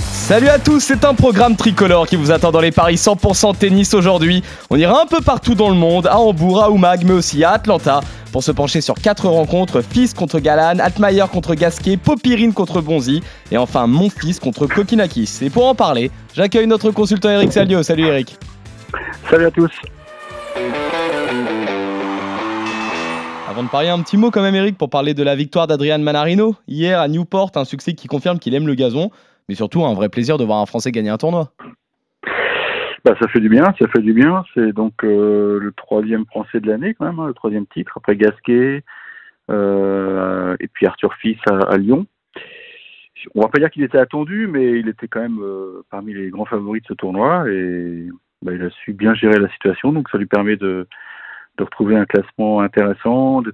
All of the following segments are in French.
Salut à tous, c'est un programme tricolore qui vous attend dans les paris 100% tennis aujourd'hui. On ira un peu partout dans le monde, à Hambourg, à Oumag, mais aussi à Atlanta, pour se pencher sur quatre rencontres Fils contre Galan, Altmaier contre Gasquet, Popirine contre Bonzi, et enfin mon fils contre Kokinakis. Et pour en parler, j'accueille notre consultant Eric Salio. Salut Eric. Salut à tous. Avant de parier, un petit mot quand même Eric pour parler de la victoire d'Adrian Manarino. Hier à Newport, un succès qui confirme qu'il aime le gazon mais surtout un vrai plaisir de voir un Français gagner un tournoi. Bah, ça fait du bien, ça fait du bien. C'est donc euh, le troisième Français de l'année quand même, hein, le troisième titre après Gasquet euh, et puis Arthur Fils à, Lyon. On va pas dire qu'il était attendu, mais il était quand même euh, parmi les grands favoris de ce tournoi et bah, il a su bien gérer la situation, donc ça lui permet de, retrouver un classement intéressant, de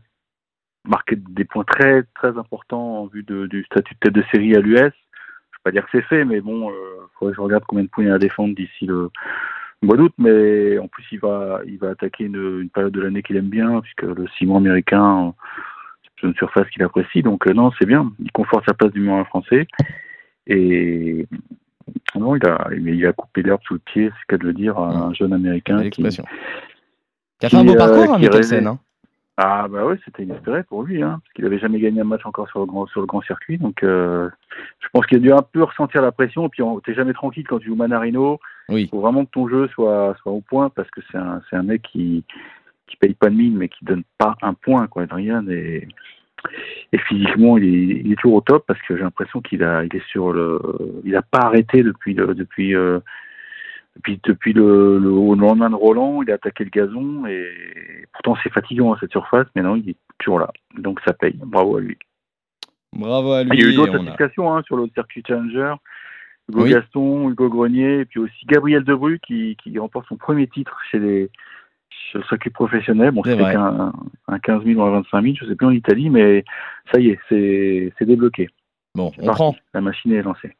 marquer des points très très importants en vue du statut de tête de série à l'US pas dire que c'est fait, mais bon, il euh, faudrait que je regarde combien de points il y a à défendre d'ici le mois d'août. Mais en plus, il va, il va attaquer une, période de l'année qu'il aime bien, puisque le ciment américain, c'est une surface qu'il apprécie. Donc euh, non, c'est bien. Il conforte sa place du moins français. Et non, il a, il a coupé l'herbe sous le pied, c'est qu'à de le dire, à un jeune américain qui, qui, a fait un beau parcours, hein, Mikkelsen. Hein. Ah bah oui, c'était inespéré pour lui, hein, parce qu'il avait jamais gagné un match encore sur le grand sur le grand circuit. Donc euh, je pense qu'il a dû un peu ressentir la pression. Et puis t'es jamais tranquille quand tu joues Manarino. Il faut vraiment que ton jeu soit soit au point parce que c'est un c'est un mec qui qui paye pas de mine mais qui donne pas un point quoi, Adrien et et physiquement il est, il est toujours au top parce que j'ai l'impression qu'il a il est sur le il a pas arrêté depuis le, depuis euh, puis depuis le, le, lendemain de Roland, il a attaqué le gazon et pourtant c'est fatigant à cette surface, mais non, il est toujours là. Donc ça paye. Bravo à lui. Bravo à lui. Il y a eu d'autres associations hein, sur le circuit Challenger. Hugo Gaston, Hugo Grenier, et puis aussi Gabriel Debru qui, qui remporte son premier titre chez les sur le circuit professionnel. Bon, c'était qu'un un 15 000 ou un 25 000, je sais plus en Italie, mais ça y est, c'est débloqué. Bon, on prend. La machine est lancée.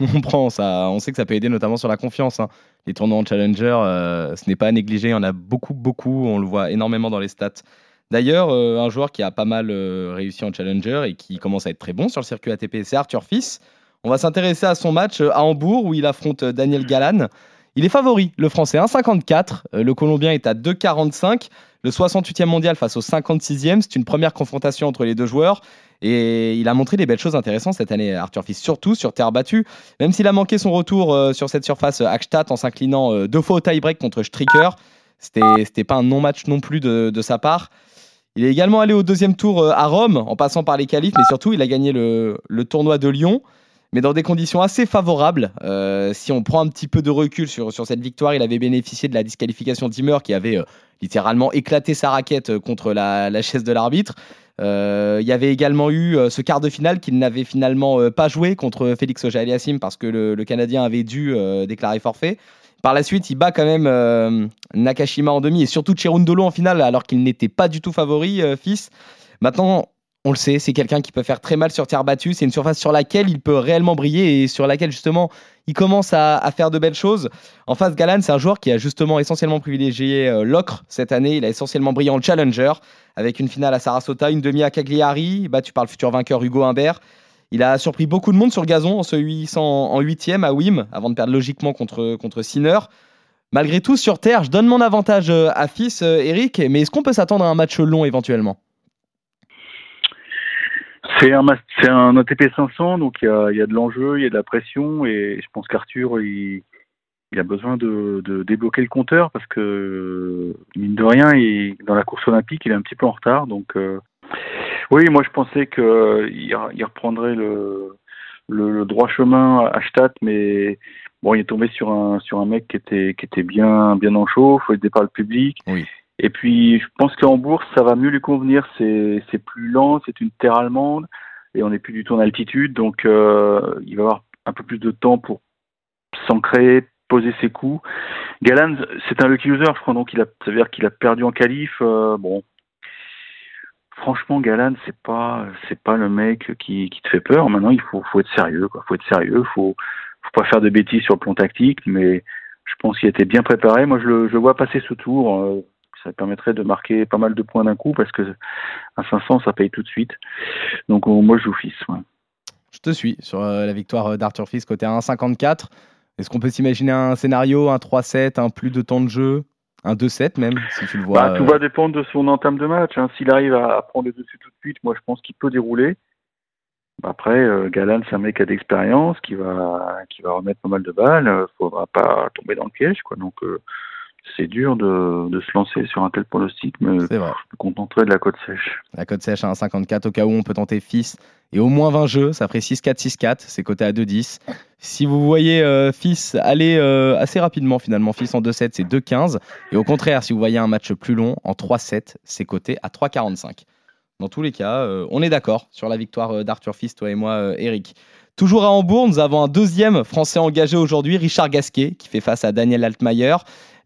on prend ça. On sait que ça peut aider notamment sur la confiance. Hein. Les tournois en challenger, euh, ce n'est pas à négliger. Il y en a beaucoup, beaucoup. On le voit énormément dans les stats. D'ailleurs, euh, un joueur qui a pas mal euh, réussi en challenger et qui commence à être très bon sur le circuit ATP, c'est Arthur Fils. On va s'intéresser à son match à Hambourg où il affronte Daniel Galan. Il est favori, le français 1,54. Le colombien est à 2,45. Le 68e mondial face au 56e. C'est une première confrontation entre les deux joueurs. Et il a montré des belles choses intéressantes cette année, Arthur Fils, surtout sur terre battue. Même s'il a manqué son retour euh, sur cette surface euh, Akstadt en s'inclinant euh, deux fois au tie-break contre Stricker, c'était pas un non-match non plus de, sa part. Il est également allé au deuxième tour à Rome en passant par les qualifs, mais surtout il a gagné le, tournoi de Lyon, mais dans des conditions assez favorables. si on prend un petit peu de recul sur, sur cette victoire, il avait bénéficié de la disqualification d'Imer qui avait littéralement éclaté sa raquette contre la, chaise de l'arbitre. Euh, il y avait également eu euh, ce quart de finale qu'il n'avait finalement euh, pas joué contre Félix Auger-Aliassime parce que le, Canadien avait dû déclarer forfait. Par la suite, il bat quand même Nakashima en demi et surtout Cherundolo en finale alors qu'il n'était pas du tout favori, fils. Maintenant, on le sait, c'est quelqu'un qui peut faire très mal sur terre battue. C'est une surface sur laquelle il peut réellement briller et sur laquelle justement il commence à, faire de belles choses. En face, Galan, c'est un joueur qui a justement essentiellement privilégié euh, l'ocre cette année. Il a essentiellement brillé en challenger avec une finale à Sarasota, une demi à Cagliari, battu par le futur vainqueur Hugo Humbert. Il a surpris beaucoup de monde sur gazon en se 800 en huitième à Wim avant de perdre logiquement contre, contre Sinner. Malgré tout, sur terre, je donne mon avantage euh, à Fils, euh, Eric, mais est-ce qu'on peut s'attendre à un match long éventuellement? C'est un, c'est un ATP 500, donc il y a, y a, de l'enjeu, il y a de la pression, et je pense qu'Arthur, il, il, a besoin de, de, débloquer le compteur parce que, mine de rien, il, dans la course olympique, il est un petit peu en retard. Donc, euh, oui, moi je pensais qu'il il reprendrait le, le, le, droit chemin à Stadt, mais bon, il est tombé sur un, sur un mec qui était, qui était bien, bien en chauffe, il était par le public. Oui. Et puis, je pense qu'en bourse, ça va mieux lui convenir. C'est, c'est plus lent, c'est une terre allemande, et on n'est plus du tout en altitude, donc euh, il va avoir un peu plus de temps pour s'ancrer, poser ses coups. Galan, c'est un lucky loser, je crois, donc il a, ça veut dire qu'il a perdu en qualif. Euh, bon, franchement, Galan, c'est pas, c'est pas le mec qui, qui te fait peur. Maintenant, il faut, faut être sérieux, quoi. Faut être sérieux. Faut, faut pas faire de bêtises sur le plan tactique, mais je pense qu'il était bien préparé. Moi, je le, je vois passer ce tour. euh, ça permettrait de marquer pas mal de points d'un coup parce que à 500, ça paye tout de suite. Donc, moi, je joue fils. ouais. Je te suis sur euh, la victoire euh, d'Arthur Fils côté 1,54. Est-ce qu'on peut s'imaginer un scénario, un 3-7, un plus de temps de jeu, un 2-7 même, si tu le vois Bah, tout euh, va dépendre de son entame de match. hein. S'il arrive à prendre le dessus tout de suite, moi je pense qu'il peut dérouler. Bah, Après, euh, Galan, c'est un mec qui a d'expérience, qui va, qui va remettre pas mal de balles. Euh, faudra pas tomber dans le piège, quoi. Donc, euh, c'est dur de, de se lancer sur un tel pronostic, mais je me contenterai de la côte sèche. La cote sèche à 1,54 au cas où on peut tenter Fils et au moins 20 jeux, ça ferait 6-4, 6-4, c'est coté à 2,10. Si vous voyez euh, Fils aller euh, assez rapidement finalement, Fils en 2-7 c'est 2,15 et au contraire si vous voyez un match plus long en 3-7 c'est coté à 3,45. Dans tous les cas, euh, on est d'accord sur la victoire euh, d'Arthur Fils, toi et moi Eric. Toujours à Hambourg, nous avons un deuxième Français engagé aujourd'hui, Richard Gasquet, qui fait face à Daniel Altmaier.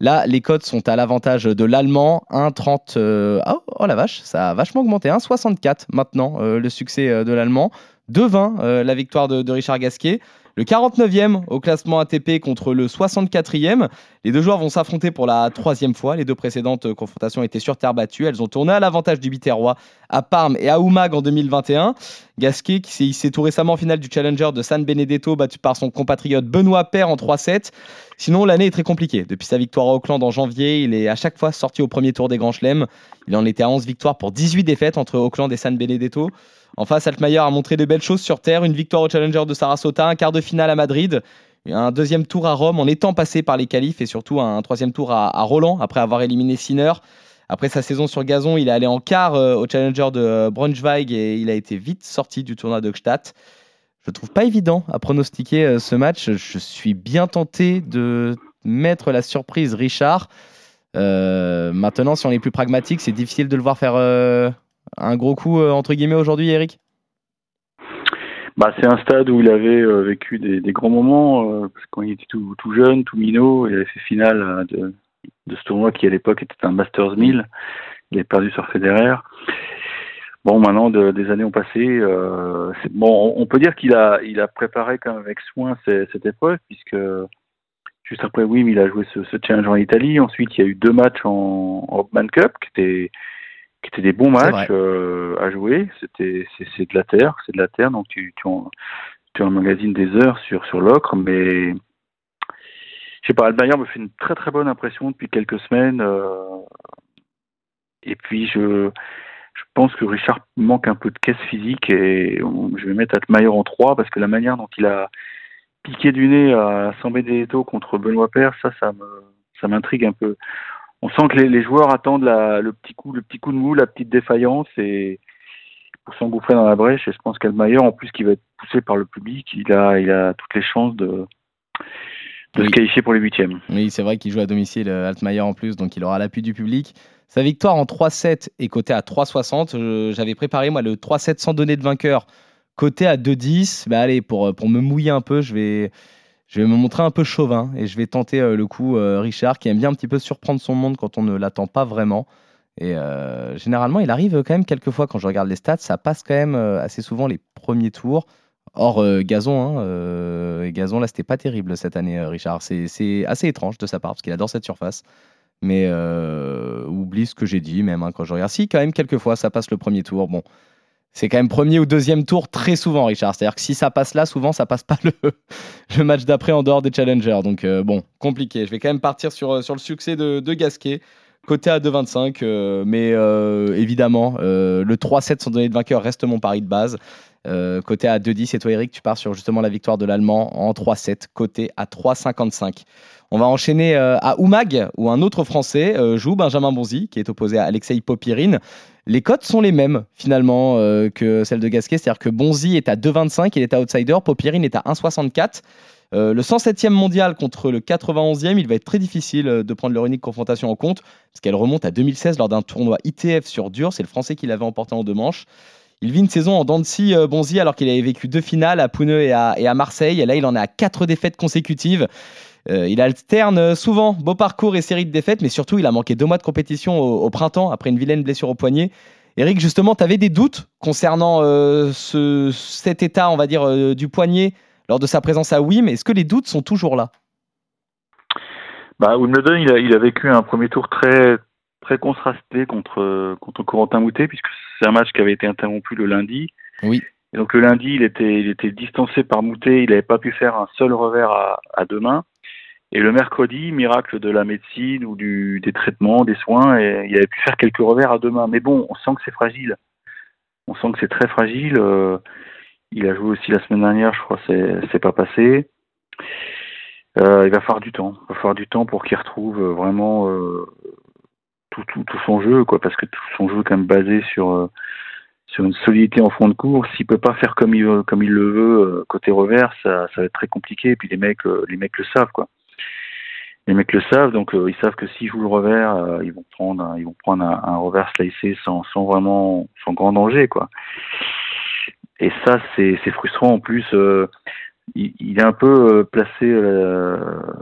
Là, les cotes sont à l'avantage de l'Allemand, 1,30. euh, oh, oh la vache, ça a vachement augmenté, 1,64 maintenant, euh, le succès euh, de l'Allemand. 2,20 euh, la victoire de, Richard Gasquet. Le 49e au classement ATP contre le 64e. Les deux joueurs vont s'affronter pour la troisième fois. Les deux précédentes confrontations étaient sur terre battue. Elles ont tourné à l'avantage du Biterrois à Parme et à Oumag en 2021. Gasquet qui s'est hissé tout récemment en finale du Challenger de San Benedetto, battu par son compatriote Benoît Paire en 3-7. Sinon, l'année est très compliquée. Depuis sa victoire à Auckland en janvier, il est à chaque fois sorti au premier tour des Grands Chelems. Il en était à 11 victoires pour 18 défaites entre Auckland et San Benedetto. En face, Altmaier a montré de belles choses sur terre. Une victoire au Challenger de Sarasota, un quart de finale à Madrid, un deuxième tour à Rome en étant passé par les qualifs et surtout un troisième tour à, à Roland après avoir éliminé Sinner. Après sa saison sur gazon, il est allé en quart euh, au Challenger de euh, Braunschweig et il a été vite sorti du tournoi de Gstaad. Je trouve pas évident à pronostiquer euh, ce match. Je suis bien tenté de mettre la surprise Richard. Maintenant, si on est plus pragmatique, c'est difficile de le voir faire un gros coup entre guillemets aujourd'hui, Eric? Bah, c'est un stade où il avait vécu des, des grands moments, euh, quand il était tout, jeune, tout minot, il avait fait finale euh, de, de ce tournoi qui à l'époque était un Masters 1000. Il avait perdu sur Federer. Bon, maintenant, de- des années ont passé. euh, bon, on, on peut dire qu'il a, il a préparé quand même avec soin ce- cette épreuve, puisque juste après Wim, il a joué ce, ce challenge en Italie. Ensuite, il y a eu deux matchs en, en Hopman Cup, qui étaient, qui étaient des bons matchs euh, à jouer. C'était, c'est, de la terre, c'est de la terre, donc tu, tu, en, tu des heures sur, sur l'ocre, mais je sais pas, Albayer me fait une très très bonne impression depuis quelques semaines. euh, et puis je, je pense que Richard manque un peu de caisse physique et je vais mettre Altmaier en 3 parce que la manière dont il a piqué du nez à San Benedetto contre Benoît Paire, ça, ça me, ça m'intrigue un peu. On sent que les, joueurs attendent la, le petit coup, le petit coup de mou, la petite défaillance et pour s'engouffrer dans la brèche. Et je pense qu'Altmaier, en plus, qui va être poussé par le public, il a, il a toutes les chances de, de Oui. se qualifier pour les huitièmes. Oui, c'est vrai qu'il joue à domicile, euh, Altmaier en plus, donc il aura l'appui du public. Sa victoire en 3-7 est cotée à 3,60. Je- J'avais préparé, moi, le 3-7 sans donner de vainqueur, coté à 2,10. Bah, allez, pour, pour me mouiller un peu, je vais, je vais me montrer un peu chauvin et je vais tenter euh, le coup euh, Richard, qui aime bien un petit peu surprendre son monde quand on ne l'attend pas vraiment. Et euh, généralement, il arrive quand même quelques fois, quand je regarde les stats, ça passe quand même euh, assez souvent les premiers tours. Or, euh, Gazon, hein, euh, Gazon, là, c'était pas terrible cette année, euh, Richard. C'est assez étrange de sa part, parce qu'il adore cette surface. Mais oublie ce que j'ai dit, même hein, quand je regarde. Si, quand même, quelques fois, ça passe le premier tour. Bon, c'est quand même premier ou deuxième tour très souvent, Richard. C'est-à-dire que si ça passe là, souvent, ça passe pas le, match d'après en dehors des challengers. Donc, bon, compliqué. Je vais quand même partir sur, le succès de, Gasquet. Côté à 2,25, euh, mais évidemment, le 3-7 sans donner de vainqueur reste mon pari de base. Euh, côté à 2,10 et toi Eric, tu pars sur justement la victoire de l'Allemand en 3-7, côté à 3,55. On va enchaîner euh, à Oumag, où un autre Français euh, joue, Benjamin Bonzi, qui est opposé à Alexei Popirine. Les cotes sont les mêmes finalement que celles de Gasquet, c'est-à-dire que Bonzi est à 2,25, il est à outsider, Popirine est à 1,64. Euh, le 107e mondial contre le 91e, il va être très difficile de prendre leur unique confrontation en compte, parce qu'elle remonte à 2016 lors d'un tournoi ITF sur dur. C'est le Français qui l'avait emporté en deux manches. Il vit une saison en dents de euh, Bonzi, alors qu'il avait vécu deux finales à Pouneux et à, Marseille. Et là, il en à quatre défaites consécutives. Euh, il alterne souvent beau parcours et série de défaites, mais surtout, il a manqué deux mois de compétition au, printemps après une vilaine blessure au poignet. Eric, justement, tu avais des doutes concernant euh, ce, cet état, on va dire, euh, du poignet lors de sa présence à Wim. Est-ce que les doutes sont toujours là? Bah, Wimbledon, il a, il a vécu un premier tour très, très contrasté contre, contre Corentin Moutet, puisque c'est un match qui avait été interrompu le lundi. Oui. Et donc le lundi, il était, il était distancé par Moutet, il n'avait pas pu faire un seul revers à, à deux mains. Et le mercredi, miracle de la médecine ou du, des traitements, des soins, et il avait pu faire quelques revers à deux mains. Mais bon, on sent que c'est fragile. On sent que c'est très fragile. Euh, il a joué aussi la semaine dernière, je crois, c'est c'est pas passé. Euh, il va falloir du temps. Il va falloir du temps pour qu'il retrouve vraiment euh, tout, tout, tout son jeu, quoi, parce que tout son jeu est quand même basé sur euh, sur une solidité en fond de course. S'il peut pas faire comme il veut, comme il le veut euh, côté revers, ça, ça va être très compliqué. Et puis les mecs, euh, les mecs le savent, quoi. Les mecs le savent, donc ils savent que s'ils jouent le revers, ils vont prendre, ils vont prendre un, un revers slicé sans, sans vraiment, sans grand danger, quoi. Et ça, c'est c'est frustrant. En plus, il, il est un peu placé,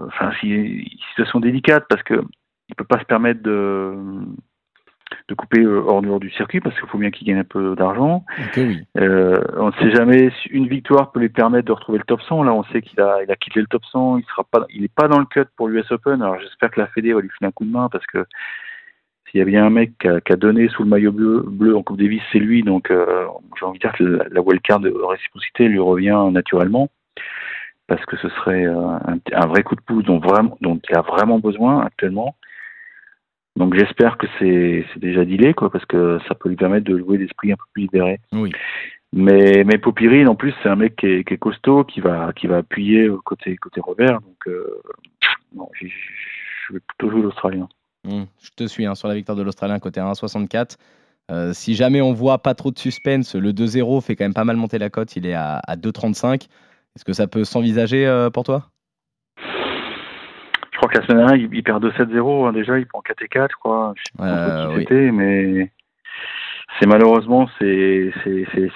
enfin, c'est une situation délicate parce que il peut pas se permettre de de couper euh, hors dehors du circuit parce qu'il faut bien qu'il gagne un peu d'argent. Oui. Euh, on ne sait jamais si une victoire peut lui permettre de retrouver le top 100. Là, on sait qu'il a, il a quitté le top 100. Il sera pas, il est pas dans le cut pour l'US Open. Alors, j'espère que la Fédé va lui filer un coup de main parce que s'il y a bien un mec qui a, qui a donné sous le maillot bleu, bleu en Coupe Davis, c'est lui. Donc, euh, j'ai envie de dire que la, la wildcard de réciprocité lui revient naturellement parce que ce serait euh, un, un vrai coup de pouce dont vraiment, dont il a vraiment besoin actuellement. Donc j'espère que c'est c'est déjà dealé quoi parce que ça peut lui permettre de jouer d'esprit un peu plus libéré. Oui. Mais mais Popirine en plus c'est un mec qui est, qui est costaud qui va qui va appuyer côté côté revers donc euh, non, je vais plutôt jouer l'Australien. Hum, je te suis hein, sur la victoire de l'Australien côté 1,64. Euh, si jamais on voit pas trop de suspense, le 2-0 fait quand même pas mal monter la cote. Il est à, à 2,35. Est-ce que ça peut s'envisager euh, pour toi? Crois que la semaine dernière il, perd 2-7-0 hein, déjà il prend 4 et 4 je crois. Je sais pas Euh, qui oui. c'était mais c'est malheureusement c'est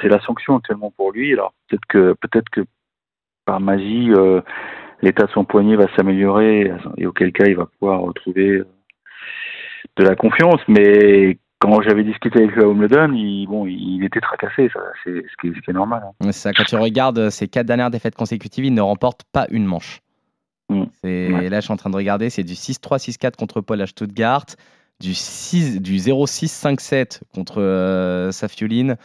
la sanction actuellement pour lui. Alors peut-être que peut-être que par magie euh, l'état de son poignet va s'améliorer et auquel cas il va pouvoir retrouver euh, de la confiance. Mais quand j'avais discuté avec lui à Wimbledon, il, bon, il était tracassé, ça, c'est ce qui, ce qui est normal. hein. Ça, quand tu regardes ses quatre dernières défaites consécutives, il ne remporte pas une manche. Mm. C'est- Ouais. Là, je suis en train de regarder, c'est du 6-3, 6-4 contre Paul à Stuttgart, du, 6, du 0-6, 5-7 contre euh, Safiuline.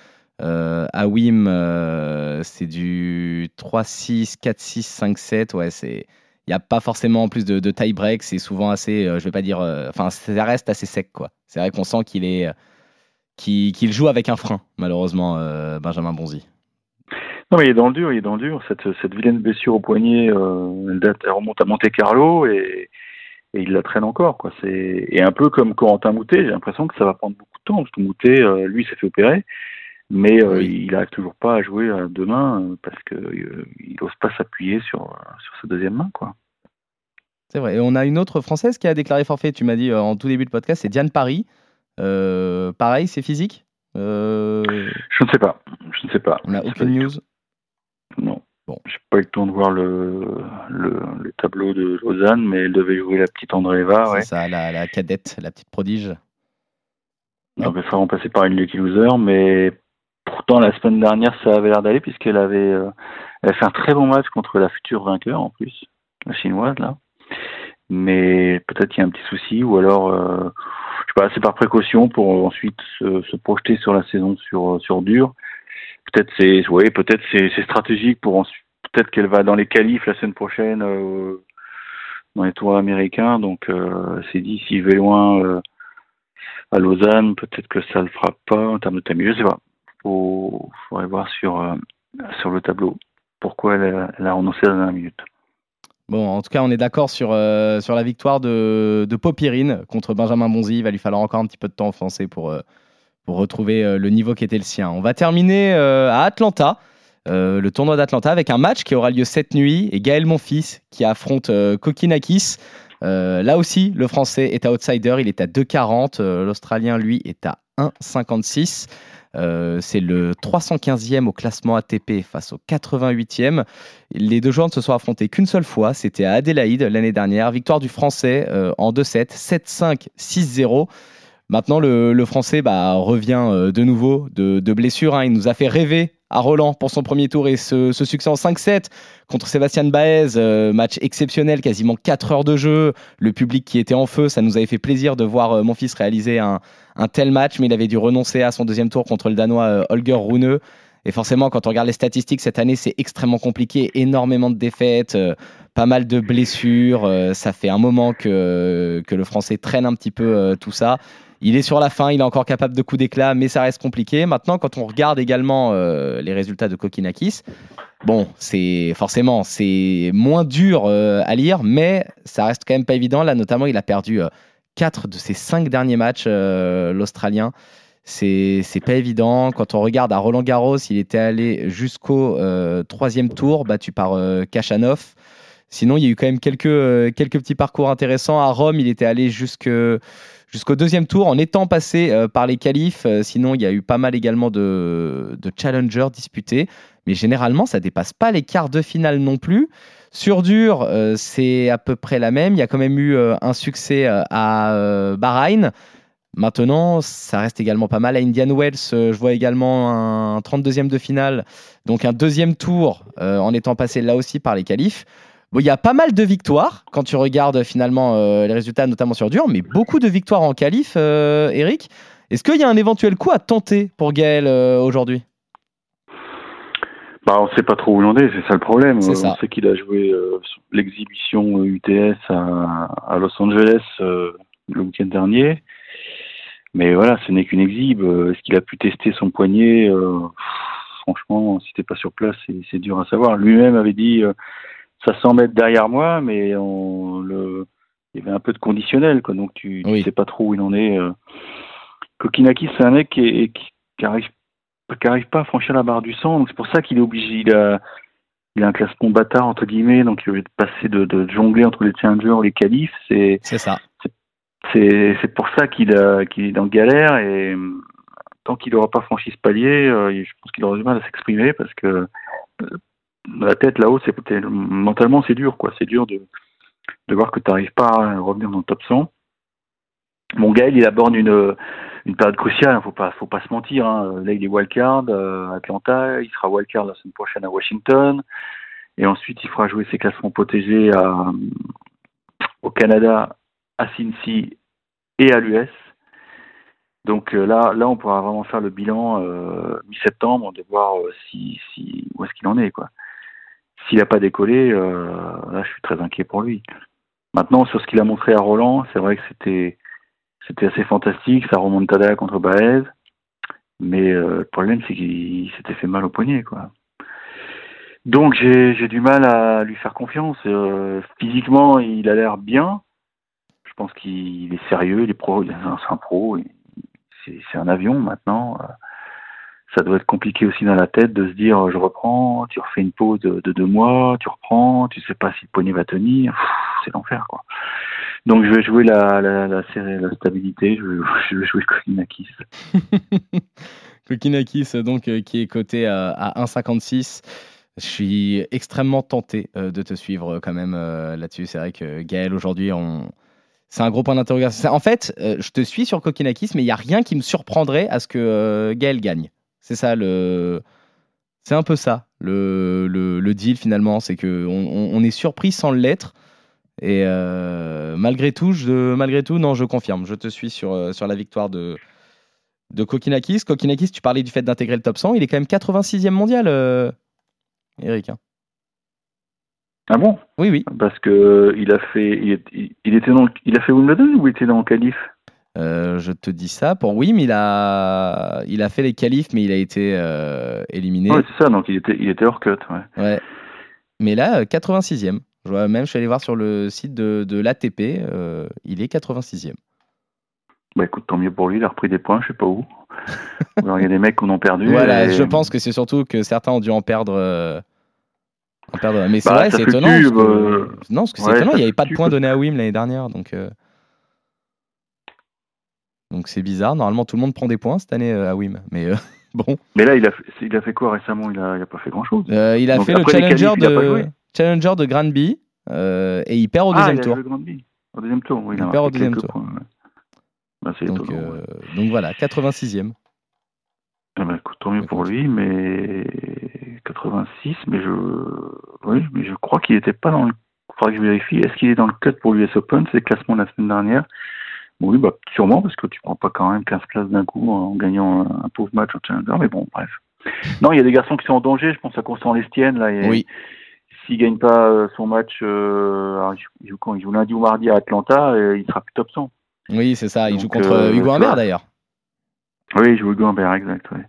Euh, à Wim, euh, c'est du 3-6, 4-6, 5-7. Ouais, c'est. Il n'y a pas forcément en plus de, de tie break, c'est souvent assez, euh, je vais pas dire, enfin ça reste assez sec quoi. C'est vrai qu'on sent qu'il est, qu'il qu'il joue avec un frein malheureusement, Benjamin Bonzi. Non, mais il est dans le dur, il est dans le dur. Cette, cette vilaine blessure au poignet, euh, elle, date, elle remonte à Monte Carlo et, et il la traîne encore. Quoi. C'est, et un peu comme Corentin Moutet, j'ai l'impression que ça va prendre beaucoup de temps, parce que Moutet, euh, lui, s'est fait opérer, mais euh, Oui. il n'arrive toujours pas à jouer à deux mains euh, parce qu'il n'ose pas s'appuyer sur, sur sa deuxième main. Quoi. C'est vrai. Et on a une autre Française qui a déclaré forfait, tu m'as dit en tout début de podcast, c'est Diane Paris. Pareil, c'est physique? Euh, Je ne sais pas. Je ne sais pas. On n'a aucune news. Non. Bon. J'ai pas eu le temps de voir le, le, le tableau de Lausanne, mais elle devait jouer la petite Andréeva. C'est Ouais. ça, la, la cadette, la petite prodige. Elle sera remplacée par une Lucky Loser, mais pourtant la semaine dernière ça avait l'air d'aller puisqu'elle avait, euh, elle a fait un très bon match contre la future vainqueur en plus, la chinoise là. Mais peut-être qu'il y a un petit souci ou alors, euh, je sais pas, c'est par précaution pour ensuite se, se projeter sur la saison sur sur dur. Peut-être c'est, peut-être c'est stratégique pour ensuite, peut-être qu'elle va dans les qualifs la semaine prochaine euh, dans les tours américains. Donc euh, c'est dit s'il va loin. euh, à Lausanne, peut-être que ça le fera pas en termes de timing, je sais pas. Faut, faudrait voir sur, sur le tableau pourquoi elle a, renoncé à la dernière minute. Bon, en tout cas, on est d'accord sur, sur la victoire de, de Popirine contre Benjamin Bonzi. Il va lui falloir encore un petit peu de temps en français pour, pour retrouver euh, le niveau qui était le sien. On va terminer euh, à Atlanta, euh, le tournoi d'Atlanta, avec un match qui aura lieu cette nuit et Gaël Monfils qui affronte euh, Kokinakis. Là aussi, le Français est à outsider, il est à 2,40. Euh, L'Australien, lui, est à 1,56. Euh, c'est le 315e au classement ATP face au 88e. Les deux joueurs ne se sont affrontés qu'une seule fois, c'était à Adélaïde l'année dernière. Victoire du Français en 2-7, 7-5, 6-0. Maintenant, le, Français bah, revient euh, de nouveau de, blessure. hein. Il nous a fait rêver à Roland pour son premier tour et ce, succès en 5-7 contre Sébastien Baez. euh, match exceptionnel, quasiment 4 heures de jeu. Le public qui était en feu, ça nous avait fait plaisir de voir euh, mon fils réaliser un, tel match, mais il avait dû renoncer à son deuxième tour contre le Danois Holger Rune. Et forcément, quand on regarde les statistiques cette année, c'est extrêmement compliqué. Énormément de défaites, pas mal de blessures. ça fait un moment que, le Français traîne un petit peu tout ça. Il est sur la fin, il est encore capable de coups d'éclat, mais ça reste compliqué. Maintenant, quand on regarde également euh, les résultats de Kokinakis, bon, c'est forcément c'est moins dur euh, à lire, mais ça reste quand même pas évident. Là, notamment, il a perdu euh, quatre de ses cinq derniers matchs, euh, l'Australien. C'est pas évident. Quand on regarde à Roland Garros, il était allé jusqu'au euh, troisième tour, battu par euh, Kachanov. Sinon, il y a eu quand même quelques, euh, quelques petits parcours intéressants. À Rome, il était allé jusque, jusqu'au deuxième tour en étant passé euh, par les qualifs. Euh, sinon, il y a eu pas mal également de, challengers disputés. Mais généralement, ça dépasse pas les quarts de finale non plus. Sur dur, euh, c'est à peu près la même. Il y a quand même eu un succès à Bahreïn. Maintenant, ça reste également pas mal. À Indian Wells, je vois également un 32e de finale, donc un deuxième tour en étant passé là aussi par les qualifs. Bon, il y a pas mal de victoires quand tu regardes finalement euh, les résultats, notamment sur dur, mais beaucoup de victoires en qualif, euh, Eric. Est-ce qu'il y a un éventuel coup à tenter pour Gaël euh, aujourd'hui? Bah, on sait pas trop où il en est, c'est ça le problème. Ça. On sait qu'il a joué l'exhibition UTS à, à Los Angeles le week-end dernier. Mais voilà, ce n'est qu'une exhibe. Est-ce qu'il a pu tester son poignet? Franchement, si t'es pas sur place, c'est dur à savoir. Lui-même avait dit ça semble être derrière moi, mais on le il y avait un peu de conditionnel, quoi. Donc tu, Oui. sais pas trop où il en est. euh. Kokinaki, c'est un mec qui, est- qui, qui arrive qui arrive pas à franchir la barre du 100, donc c'est pour ça qu'il est obligé. Il a, il a un classement bâtard entre guillemets, donc il est obligé de passer de, de jongler entre les challengers et les qualifs. C'est ça. c'est pour ça qu'il est dans galère et tant qu'il n'aura pas franchi ce palier, euh, je pense qu'il aura du mal à s'exprimer parce que euh, la tête là-haut, c'est mentalement c'est dur quoi, c'est dur de de voir que tu n'arrives pas à revenir dans le top 100. Mon Gaël, il aborde une une période cruciale, faut pas faut pas se mentir. Hein. Là, il est wildcard euh, Atlanta, il sera wildcard la semaine prochaine à Washington, et ensuite il fera jouer ses classements protégés au Canada, à Cincy et à l'US. Donc euh, là, là, on pourra vraiment faire le bilan euh, mi-septembre de voir si, si où est-ce qu'il en est quoi. S'il n'a pas décollé, euh, je suis très inquiet pour lui. Maintenant, sur ce qu'il a montré à Roland, c'est vrai que c'était assez fantastique, ça remontada contre Baez, mais euh, le problème c'est qu'il s'était fait mal au poignet quoi. Donc j'ai du mal à lui faire confiance. Euh, physiquement, il a l'air bien. Je pense qu'il est sérieux, il est pro, il c'est un pro, c'est un avion maintenant. Ça doit être compliqué aussi dans la tête de se dire euh, je reprends, tu refais une pause de, de deux mois, tu reprends, tu sais pas si le poignet va tenir, c'est l'enfer quoi. Donc je vais jouer la, la, la, la stabilité, je vais, jouer Kolinakis. Kokinakis, donc, euh, qui est coté à, à 1,56. Je suis extrêmement tenté euh, de te suivre quand même là-dessus. C'est vrai que Gaël, aujourd'hui, c'est un gros point d'interrogation. En fait, je te suis sur Kokinakis, mais il n'y a rien qui me surprendrait à ce que Gaël gagne. C'est ça le. C'est un peu ça, le, le, le deal finalement. C'est qu'on on, on est surpris sans l'être. Et euh, malgré tout, je, malgré tout, non, je confirme. Je te suis sur, euh, sur la victoire de, de Kokinakis. Kokinakis, tu parlais du fait d'intégrer le top 100. Il est quand même 86e mondial, euh, Eric. hein. Ah bon? Oui, oui. Parce que il a fait, il, était dans, il a fait Wimbledon ou il était dans le qualif? Euh, je te dis ça pour oui, mais il a, il a fait les qualifs, mais il a été euh, éliminé. Ouais, c'est ça. Donc il était, il était hors cut. Ouais. Ouais. Mais là, euh, 86e. Je vois même, je suis allé voir sur le site de, de l'ATP, euh, il est 86e. Bah écoute, tant mieux pour lui. Il a repris des points, je sais pas où. Alors, il y a des mecs qu'on a perdu. Voilà, et- je pense que c'est surtout que certains ont dû en perdre. euh, en perdre. Mais c'est Bah, vrai, c'est étonnant. que- euh, Non, parce que c'est ouais, étonnant, il n'y avait pas de points donnés à Wim l'année dernière. Donc euh, donc c'est bizarre. Normalement, tout le monde prend des points cette année euh, à Wim. Mais euh, bon, Mais là, il a, fait, il a fait quoi récemment? Il a, il a pas fait grand chose. Euh, il a Donc, fait le challenger qualifs, il de, challenger de Granby et il perd au ah, deuxième il a tour. joué Granby. Au deuxième tour, oui. Il perd au deuxième tour. points, ouais. Bah, c'est Donc, étonnant. donc voilà, 86e. Eh ben, écoute, tant mieux pour lui, mais 86, mais je, oui, mais je crois qu'il n'était pas dans le. Faudrait que je vérifie. Est-ce qu'il est dans le cut pour l'US Open C'est le classement de la semaine dernière? Oui, bah sûrement parce que tu prends pas quand même 15 places d'un coup en gagnant un, un pauvre match en Challenger. Mais bon, bref. Non, il y a des garçons qui sont en danger. Je pense à Constant Lestienne là. et Oui. S'il gagne pas euh, son match, euh, alors, il joue- quand? Il joue lundi ou mardi à Atlanta, et il sera plus top 100. Oui, c'est ça. Il Donc, joue contre euh, Hugo Humbert d'ailleurs. Oui, il joue Hugo Humbert, exact. ouais.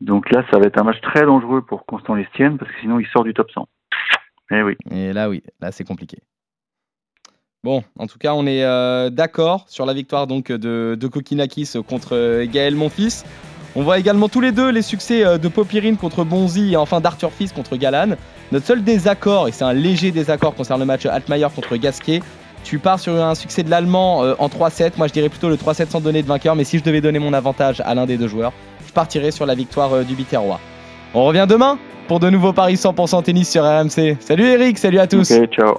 Donc là, ça va être un match très dangereux pour Constant Lestienne parce que sinon il sort du top 100. Eh oui. Et là, oui, là, c'est compliqué. Bon, en tout cas, on est euh, d'accord sur la victoire donc de, de Kokinakis contre euh, Gaël Monfils. On voit également tous les deux les succès euh, de Popirine contre Bonzi et enfin d'Arthur Fils contre Galan. Notre seul désaccord, et c'est un léger désaccord, concerne le match Altmaier contre Gasquet. Tu pars sur un succès de l'Allemand en 3-7. Moi, je dirais plutôt le 3-7 sans donner de vainqueur. Mais si je devais donner mon avantage à l'un des deux joueurs, je partirais sur la victoire du Biterrois. On revient demain pour de nouveaux paris 100% tennis sur RMC. Salut Eric, salut à tous. Ciao.